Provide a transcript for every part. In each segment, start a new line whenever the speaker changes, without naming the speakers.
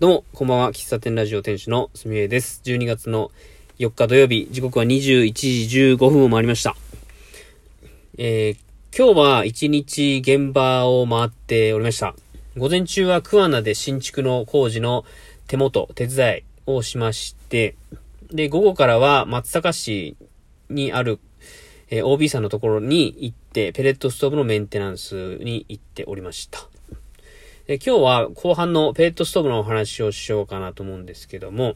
どうも、こんばんは。喫茶店ラジオ店主のすみえです。12月の4日土曜日、時刻は21時15分を回りました。えー、今日は1日現場を回っておりました。午前中は桑名で新築の工事の手元、手伝いをしまして、で、午後からは松阪市にある、えー、OB さんのところに行って、ペレットストーブのメンテナンスに行っておりました。で今日は後半のペットストーブのお話をしようかなと思うんですけども、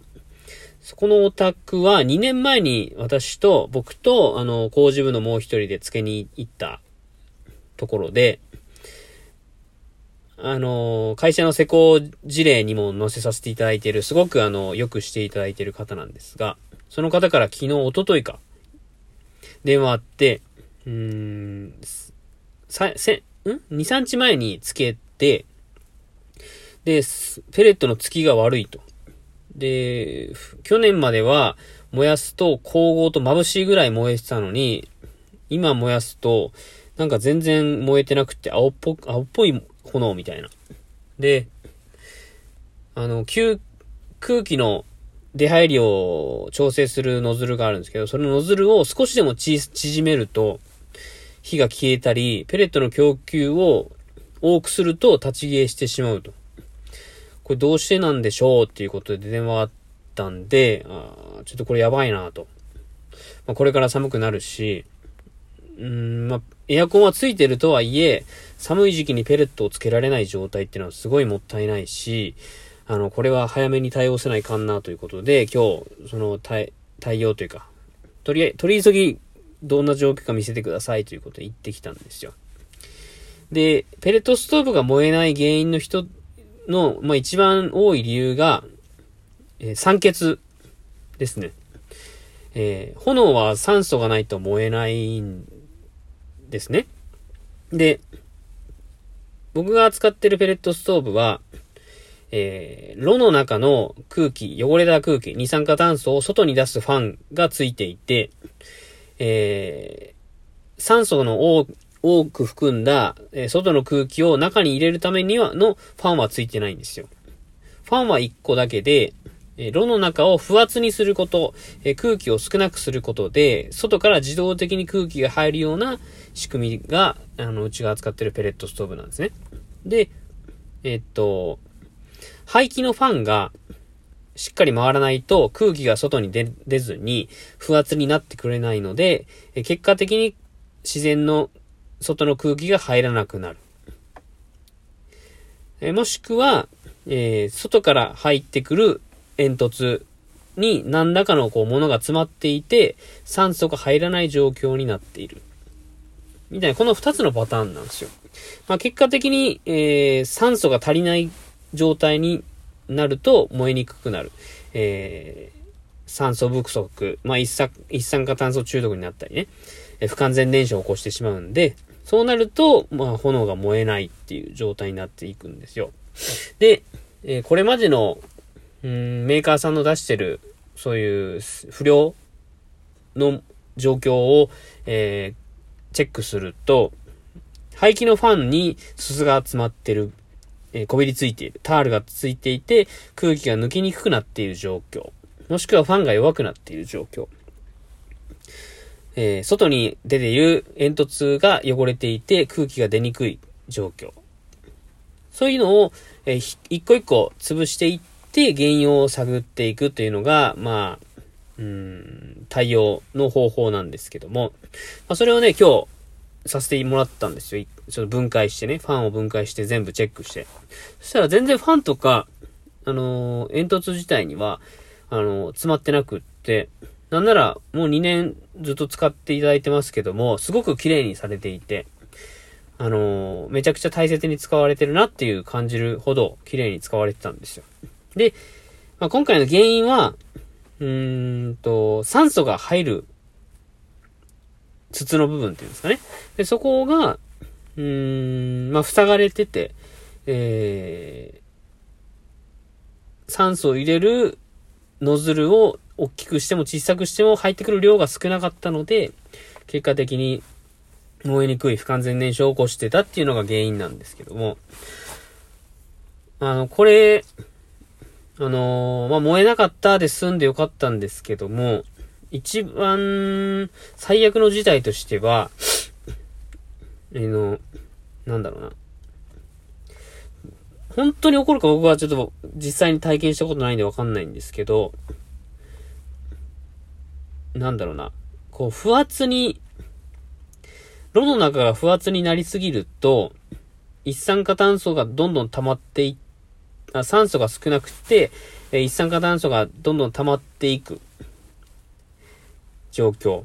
そこのお宅は2年前に私と僕とあの工事部のもう一人で付けに行ったところで、あの、会社の施工事例にも載せさせていただいている、すごくあの、よくしていただいている方なんですが、その方から昨日、おとといか、電話あって、うーん、さ、せ、ん ?2、3日前につけて、で、ペレットの付きが悪いと。で、去年までは燃やすと光合と眩しいぐらい燃えてたのに、今燃やすと、なんか全然燃えてなくて青っぽ、青っぽい炎みたいな。で、あの、空気の出入りを調整するノズルがあるんですけど、そのノズルを少しでも縮めると、火が消えたり、ペレットの供給を多くすると立ち消えしてしまうと。これどうしてなんでしょうっていうことで電話あったんで、あちょっとこれやばいなと。まあ、これから寒くなるし、うん、まあ、エアコンはついてるとはいえ、寒い時期にペレットをつけられない状態っていうのはすごいもったいないし、あの、これは早めに対応せないかんなということで、今日、その対、対応というか、とりあえず、取り急ぎ、どんな状況か見せてくださいということで言ってきたんですよ。で、ペレットストーブが燃えない原因の一の、まあ、一番多い理由が、えー、酸欠ですね。えー、炎は酸素がないと燃えないんですね。で、僕が使ってるペレットストーブは、えー、炉の中の空気、汚れた空気、二酸化炭素を外に出すファンがついていて、えー、酸素の多く含んだ、え、外の空気を中に入れるためには、のファンはついてないんですよ。ファンは1個だけで、え、炉の中を不圧にすること、え、空気を少なくすることで、外から自動的に空気が入るような仕組みが、あの、うちが扱ってるペレットストーブなんですね。で、えっと、排気のファンがしっかり回らないと空気が外に出ずに不圧になってくれないので、え結果的に自然の外の空気が入らなくなる。えもしくは、えー、外から入ってくる煙突に何らかのこう物が詰まっていて、酸素が入らない状況になっている。みたいな、この二つのパターンなんですよ。まあ、結果的に、えー、酸素が足りない状態になると燃えにくくなる。えー、酸素不足、まあ一酸、一酸化炭素中毒になったりね、え不完全燃焼を起こしてしまうんで、そうなると、まあ、炎が燃えないっていう状態になっていくんですよ。で、えー、これまでの、うん、メーカーさんの出してる、そういう不良の状況を、えー、チェックすると、排気のファンに鈴が詰まってる、えー、こびりついている、タールがついていて、空気が抜きにくくなっている状況。もしくはファンが弱くなっている状況。えー、外に出ている煙突が汚れていて空気が出にくい状況。そういうのを、えー、一個一個潰していって原因を探っていくというのが、まあ、うん、対応の方法なんですけども、まあ、それをね、今日させてもらったんですよ。ちょっと分解してね、ファンを分解して全部チェックして。そしたら全然ファンとか、あのー、煙突自体には、あのー、詰まってなくって、なんなら、もう2年ずっと使っていただいてますけども、すごく綺麗にされていて、あのー、めちゃくちゃ大切に使われてるなっていう感じるほど綺麗に使われてたんですよ。で、まあ、今回の原因は、うーんと、酸素が入る筒の部分っていうんですかね。で、そこが、うーん、まあ、塞がれてて、えー、酸素を入れるノズルを大きくしても小さくしても入ってくる量が少なかったので、結果的に燃えにくい不完全燃焼を起こしてたっていうのが原因なんですけども、あの、これ、あのー、まあ、燃えなかったで済んでよかったんですけども、一番最悪の事態としては、えの、なんだろうな。本当に起こるか僕はちょっと実際に体験したことないんでわかんないんですけど、なんだろうな。こう、不圧に、炉の中が不圧になりすぎると、一酸化炭素がどんどん溜まっていあ、酸素が少なくて、一酸化炭素がどんどん溜まっていく状況。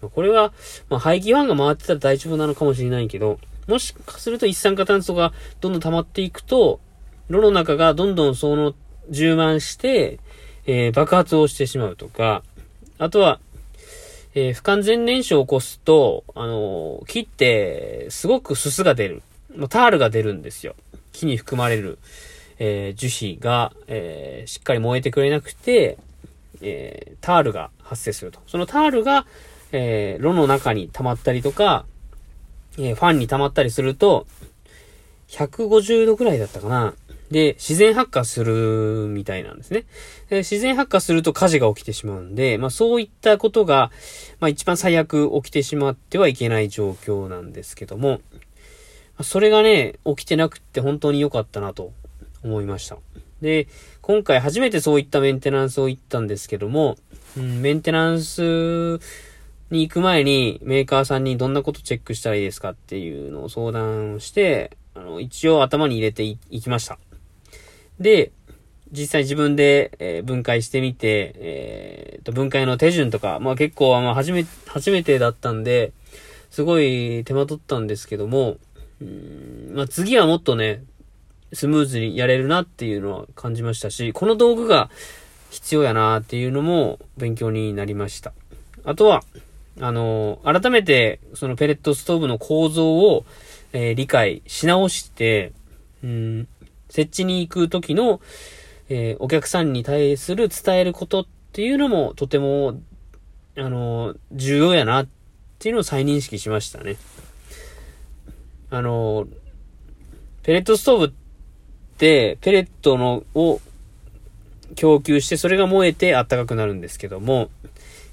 これは、まあ、排気ファンが回ってたら大丈夫なのかもしれないけど、もしかすると一酸化炭素がどんどん溜まっていくと、炉の中がどんどんその充満して、えー、爆発をしてしまうとか、あとは、えー、不完全燃焼を起こすと、あのー、木ってすごくすすが出る。タールが出るんですよ。木に含まれる、え樹脂が、えしっかり燃えてくれなくて、えタールが発生すると。そのタールが、え、炉の中に溜まったりとか、え、ファンに溜まったりすると、150度くらいだったかな。で、自然発火するみたいなんですね。で自然発火すると火事が起きてしまうんで、まあそういったことが、まあ一番最悪起きてしまってはいけない状況なんですけども、それがね、起きてなくって本当に良かったなと思いました。で、今回初めてそういったメンテナンスを行ったんですけども、うん、メンテナンスに行く前にメーカーさんにどんなことチェックしたらいいですかっていうのを相談して、あの、一応頭に入れていきました。で、実際自分で、え、分解してみて、えー、と、分解の手順とか、まあ結構、あ初め、初めてだったんで、すごい手間取ったんですけども、うん、まあ次はもっとね、スムーズにやれるなっていうのは感じましたし、この道具が必要やなっていうのも勉強になりました。あとは、あの、改めて、そのペレットストーブの構造を、えー、理解し直して、うん、設置に行く時の、えー、お客さんに対する伝えることっていうのもとても、あの、重要やなっていうのを再認識しましたね。あの、ペレットストーブって、ペレットの、を供給して、それが燃えて暖かくなるんですけども、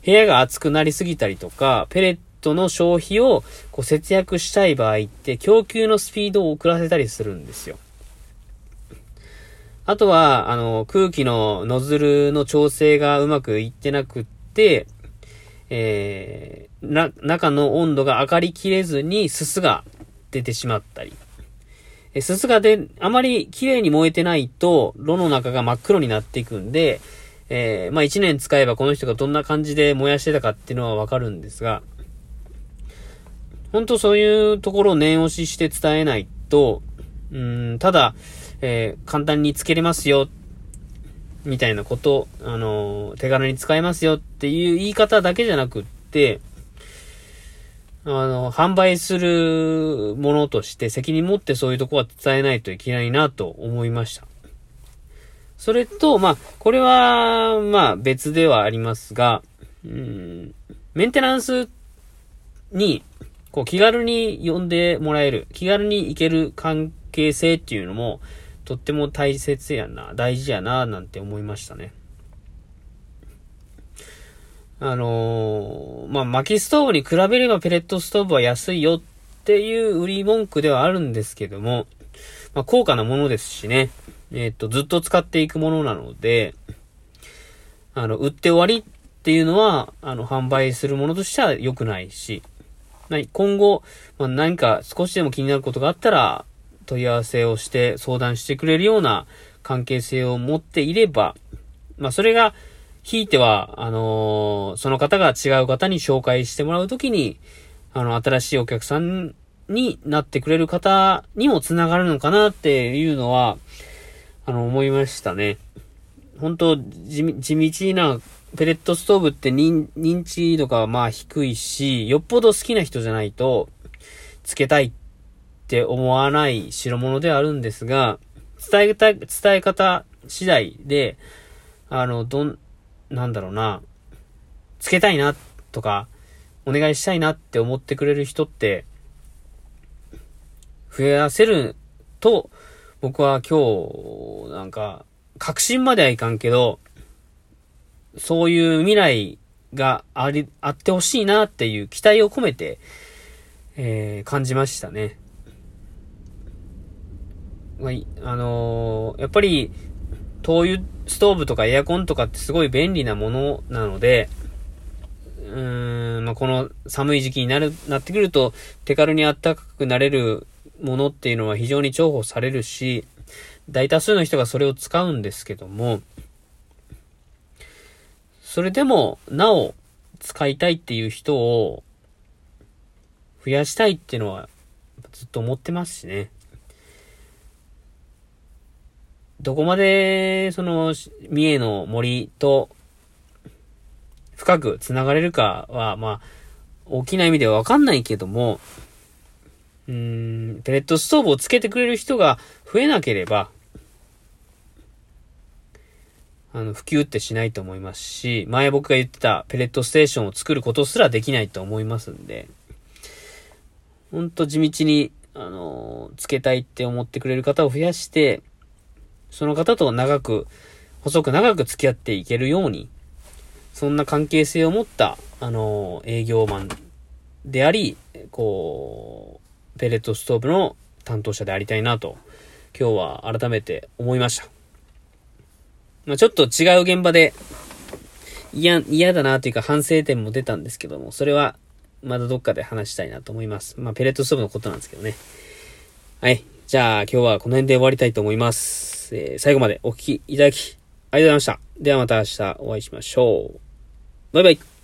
部屋が暑くなりすぎたりとか、ペレットの消費をこう節約したい場合って、供給のスピードを遅らせたりするんですよ。あとは、あの、空気のノズルの調整がうまくいってなくって、えー、な、中の温度が上がりきれずにすすが出てしまったり。え、すすがで、あまり綺麗に燃えてないと、炉の中が真っ黒になっていくんで、えー、まあ一年使えばこの人がどんな感じで燃やしてたかっていうのはわかるんですが、本当そういうところを念押しして伝えないと、うん、ただ、えー、簡単につけれますよ、みたいなこと、あのー、手軽に使えますよっていう言い方だけじゃなくって、あの、販売するものとして責任持ってそういうとこは伝えないといけないなと思いました。それと、まあ、これは、まあ、別ではありますが、うん、メンテナンスに、こう、気軽に呼んでもらえる、気軽に行ける関係性っていうのも、とっても大切やな、大事やな、なんて思いましたね。あのー、まあ、薪ストーブに比べればペレットストーブは安いよっていう売り文句ではあるんですけども、まあ、高価なものですしね。えっ、と、ずっと使っていくものなので、あの、売って終わりっていうのは、あの、販売するものとしては良くないし、今後、まあ、何か少しでも気になることがあったら、問い合わせをして相談してくれるような関係性を持っていれば、まあ、それが、ひいては、あのー、その方が違う方に紹介してもらうときに、あの、新しいお客さんになってくれる方にも繋がるのかなっていうのは、あの、思いましたね。本当地地道なペレットストーブって認認知度がまあ低いし、よっぽど好きな人じゃないと、つけたいっって思わない代物ではあるんですが、伝えた、伝え方次第で、あの、どん、なんだろうな、つけたいなとか、お願いしたいなって思ってくれる人って、増やせると僕は今日、なんか、確信まではいかんけど、そういう未来があり、あってほしいなっていう期待を込めて、えー、感じましたね。まあ、あのー、やっぱり、灯油ストーブとかエアコンとかってすごい便利なものなので、うーん、まあ、この寒い時期になる、なってくると、手軽に暖かくなれるものっていうのは非常に重宝されるし、大多数の人がそれを使うんですけども、それでも、なお、使いたいっていう人を、増やしたいっていうのは、ずっと思ってますしね。どこまで、その、三重の森と、深く繋がれるかは、まあ、大きな意味ではわかんないけども、うん、ペレットストーブをつけてくれる人が増えなければ、あの、普及ってしないと思いますし、前僕が言ってたペレットステーションを作ることすらできないと思いますんで、ほんと地道に、あの、つけたいって思ってくれる方を増やして、その方と長く、細く長く付き合っていけるように、そんな関係性を持った、あの、営業マンであり、こう、ペレットストーブの担当者でありたいなと、今日は改めて思いました。まあ、ちょっと違う現場で、嫌、嫌だなというか反省点も出たんですけども、それはまだどっかで話したいなと思います。まあ、ペレットストーブのことなんですけどね。はい。じゃあ、今日はこの辺で終わりたいと思います。えー、最後までお聴きいただき、ありがとうございました。ではまた明日お会いしましょう。バイバイ。